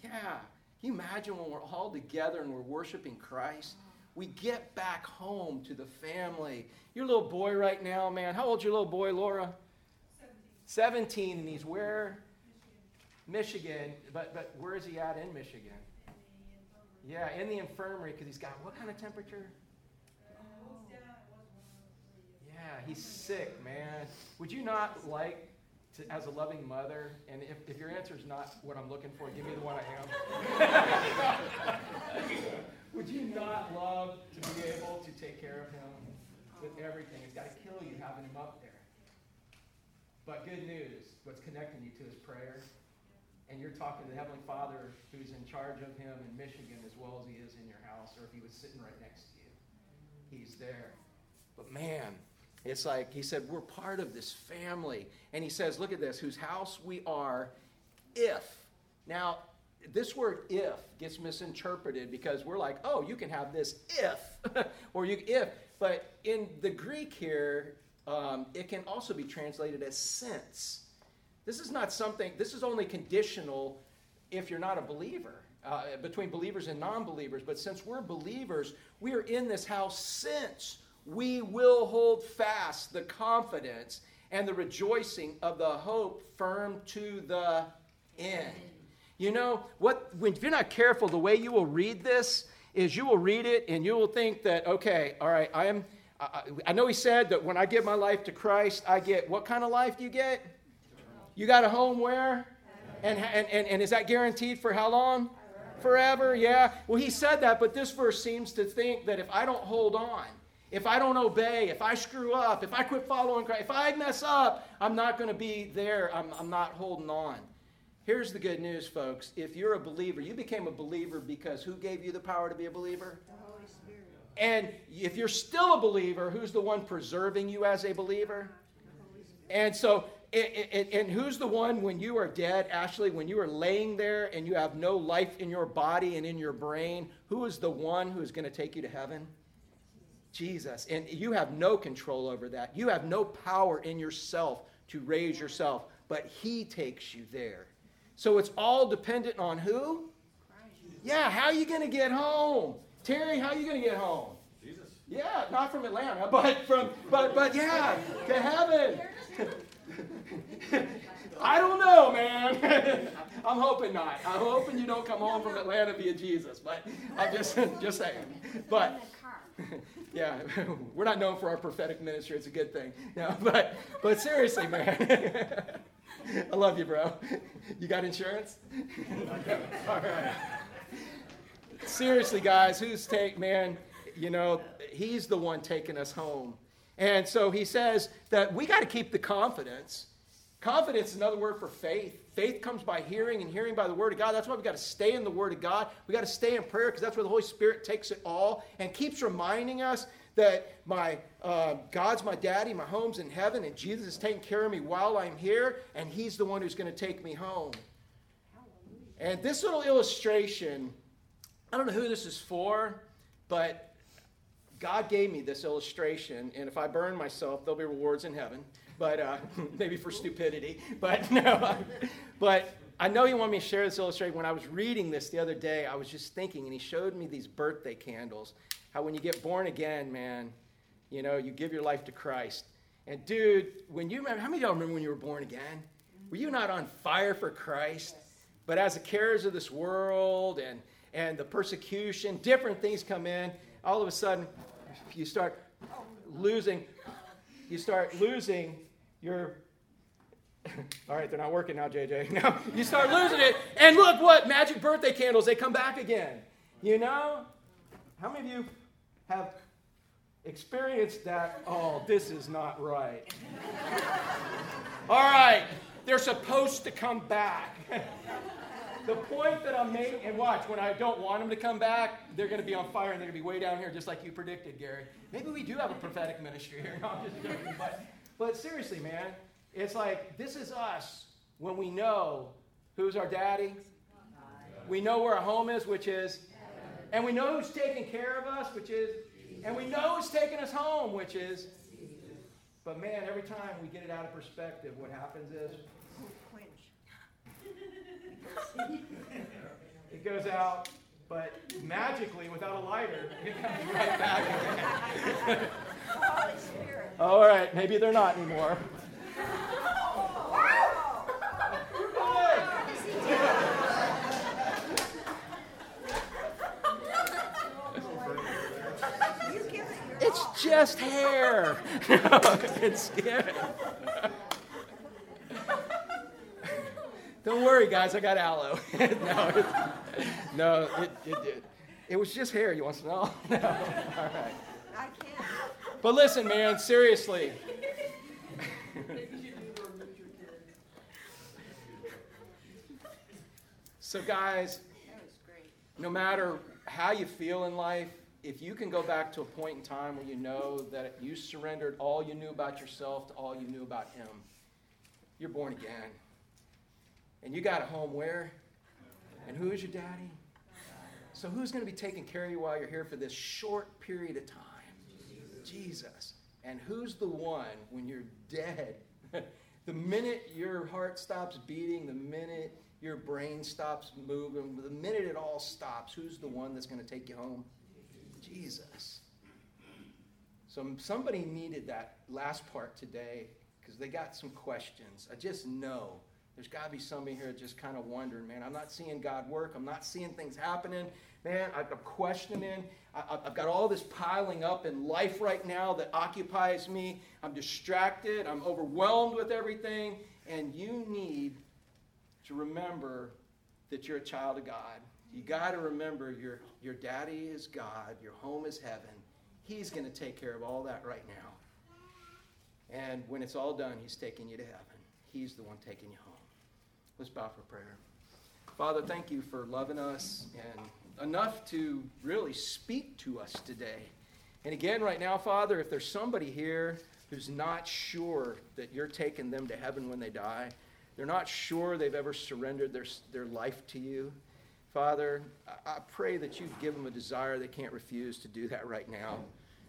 Yeah. Can you imagine when we're all together and we're worshiping Christ? Mm-hmm. We get back home to the family. Your little boy right now, man. How old's your little boy, Laura? 17. 17, and he's where? Michigan. Michigan. But, but where is he at in Michigan? Yeah, in the infirmary because he's got what kind of temperature? Yeah, he's sick, man. Would you not like to, as a loving mother, and if, if your answer is not what I'm looking for, give me the one I am. *laughs* Would you not love to be able to take care of him with everything? It's got to kill you having him up there. But good news, what's connecting you to his prayer and you're talking to the Heavenly Father who's in charge of him in Michigan as well as he is in your house, or if he was sitting right next to you, he's there. But man, it's like he said, we're part of this family. And he says, look at this, whose house we are if. Now, this word if gets misinterpreted because we're like, oh, you can have this if, *laughs* or you if. But in the Greek here, um, it can also be translated as since. This is not something, this is only conditional if you're not a believer, uh, between believers and non believers. But since we're believers, we are in this house since we will hold fast the confidence and the rejoicing of the hope firm to the end. You know, what when if you're not careful, the way you will read this is you will read it and you will think that, okay, all right, I am I, I know he said that when I give my life to Christ, I get what kind of life do you get? You got a home where? And, and, and, and is that guaranteed for how long? Forever, yeah. Well, he said that, but this verse seems to think that if I don't hold on, if I don't obey, if I screw up, if I quit following Christ, if I mess up, I'm not going to be there. I'm, I'm not holding on. Here's the good news, folks. If you're a believer, you became a believer because who gave you the power to be a believer? The Holy Spirit. And if you're still a believer, who's the one preserving you as a believer? And so, it, it, and who's the one when you are dead, Ashley, when you are laying there and you have no life in your body and in your brain, who is the one who is going to take you to heaven? Jesus. And you have no control over that. You have no power in yourself to raise yourself, but He takes you there. So it's all dependent on who? Yeah, how are you going to get home? Terry, how are you going to get home? Jesus. Yeah, not from Atlanta, *laughs* but from but but yeah, to heaven. *laughs* I don't know, man. *laughs* I'm hoping not. I'm hoping you don't come home from Atlanta via Jesus, but I'm just just saying. But yeah, *laughs* we're not known for our prophetic ministry. It's a good thing. *laughs* No, but but seriously, man. *laughs* I love you, bro. You got insurance? All right. Seriously, guys, who's take man? You know, he's the one taking us home. And so he says that we got to keep the confidence. Confidence is another word for faith. Faith comes by hearing and hearing by the word of God. That's why we've got to stay in the word of God. We've got to stay in prayer because that's where the Holy Spirit takes it all and keeps reminding us that my uh, God's my daddy, my home's in heaven, and Jesus is taking care of me while I'm here, and He's the one who's going to take me home. And this little illustration, I don't know who this is for, but God gave me this illustration, and if I burn myself, there'll be rewards in heaven. But uh, *laughs* maybe for stupidity. But *laughs* no, but I know He wanted me to share this illustration. When I was reading this the other day, I was just thinking, and He showed me these birthday candles. How when you get born again, man, you know, you give your life to Christ. And dude, when you remember, how many of y'all remember when you were born again? Were you not on fire for Christ? But as the cares of this world and and the persecution, different things come in. All of a sudden, you start losing. You start losing your. *laughs* All right, they're not working now, JJ. *laughs* Now you start losing it, and look what magic birthday candles. They come back again. You know, how many of you have experienced that? Oh, this is not right. *laughs* All right, they're supposed to come back. the point that I'm making, and watch, when I don't want them to come back, they're going to be on fire and they're going to be way down here, just like you predicted, Gary. Maybe we do have a prophetic ministry here. No, I'm just joking. But, but seriously, man, it's like this is us when we know who's our daddy. We know where our home is, which is, and we know who's taking care of us, which is, and we know who's taking us home, which is. But man, every time we get it out of perspective, what happens is it goes out, but magically, without a lighter, it comes right back again. *laughs* All right, maybe they're not anymore. It's just hair. *laughs* it's yeah. *laughs* Don't worry, guys. I got aloe. no, no, it, it, it, it was just hair. You want to know? *laughs* no. All right. I can't. But listen, man. Seriously. *laughs* so, guys, That was great. no matter how you feel in life, if you can go back to a point in time where you know that you surrendered all you knew about yourself to all you knew about Him, you're born again. And you got a home where? And who is your daddy? So who's going to be taking care of you while you're here for this short period of time? Jesus. And who's the one when you're dead? *laughs* the minute your heart stops beating, the minute your brain stops moving, the minute it all stops, who's the one that's going to take you home? Jesus. So somebody needed that last part today because they got some questions. I just know there's got to be somebody here just kind of wondering, man, I'm not seeing God work. I'm not seeing things happening. Man, I'm questioning. I, have got all this piling up in life right now that occupies me. I'm distracted. I'm overwhelmed with everything. And you need to remember that you're a child of God. You got to remember your, your daddy is God, your home is heaven. He's going to take care of all that right now. And when it's all done, He's taking you to heaven. He's the one taking you home. Let's bow for prayer. Father, thank you for loving us and enough to really speak to us today. And again, right now, Father, if there's somebody here who's not sure that you're taking them to heaven when they die, they're not sure they've ever surrendered their, their life to you, Father, I, pray that you give them a desire they can't refuse to do that right now.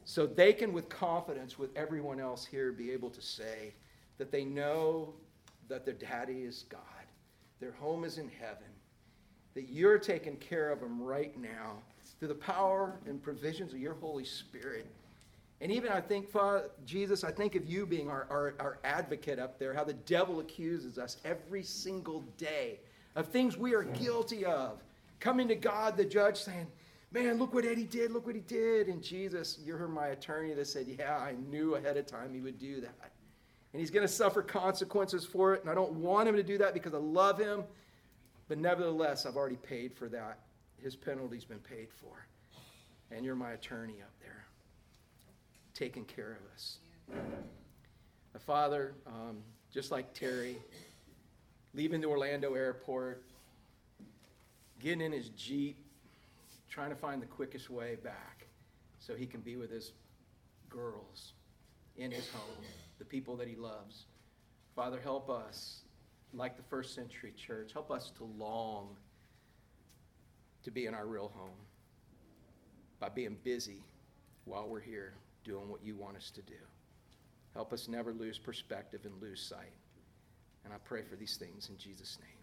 So they can, with confidence, with everyone else here, be able to say that they know that their daddy is God, their home is in heaven, that you're taking care of them right now through the power and provisions of your Holy Spirit. And even I think, Father, Jesus, I think of you being our, our, our advocate up there, how the devil accuses us every single day of things we are guilty of. Coming to God, the judge, saying, Man, look what Eddie did, look what he did. And Jesus, you're my attorney that said, Yeah, I knew ahead of time he would do that. And he's going to suffer consequences for it. And I don't want him to do that because I love him. But nevertheless, I've already paid for that. His penalty's been paid for. And you're my attorney up there, taking care of us. The Father, um, just like Terry, leaving the Orlando airport, getting in his Jeep, trying to find the quickest way back so he can be with his girls in his home, the people that he loves. Father, help us, like the first century church, help us to long to be in our real home by being busy while we're here doing what you want us to do. Help us never lose perspective and lose sight. And I pray for these things in Jesus' name.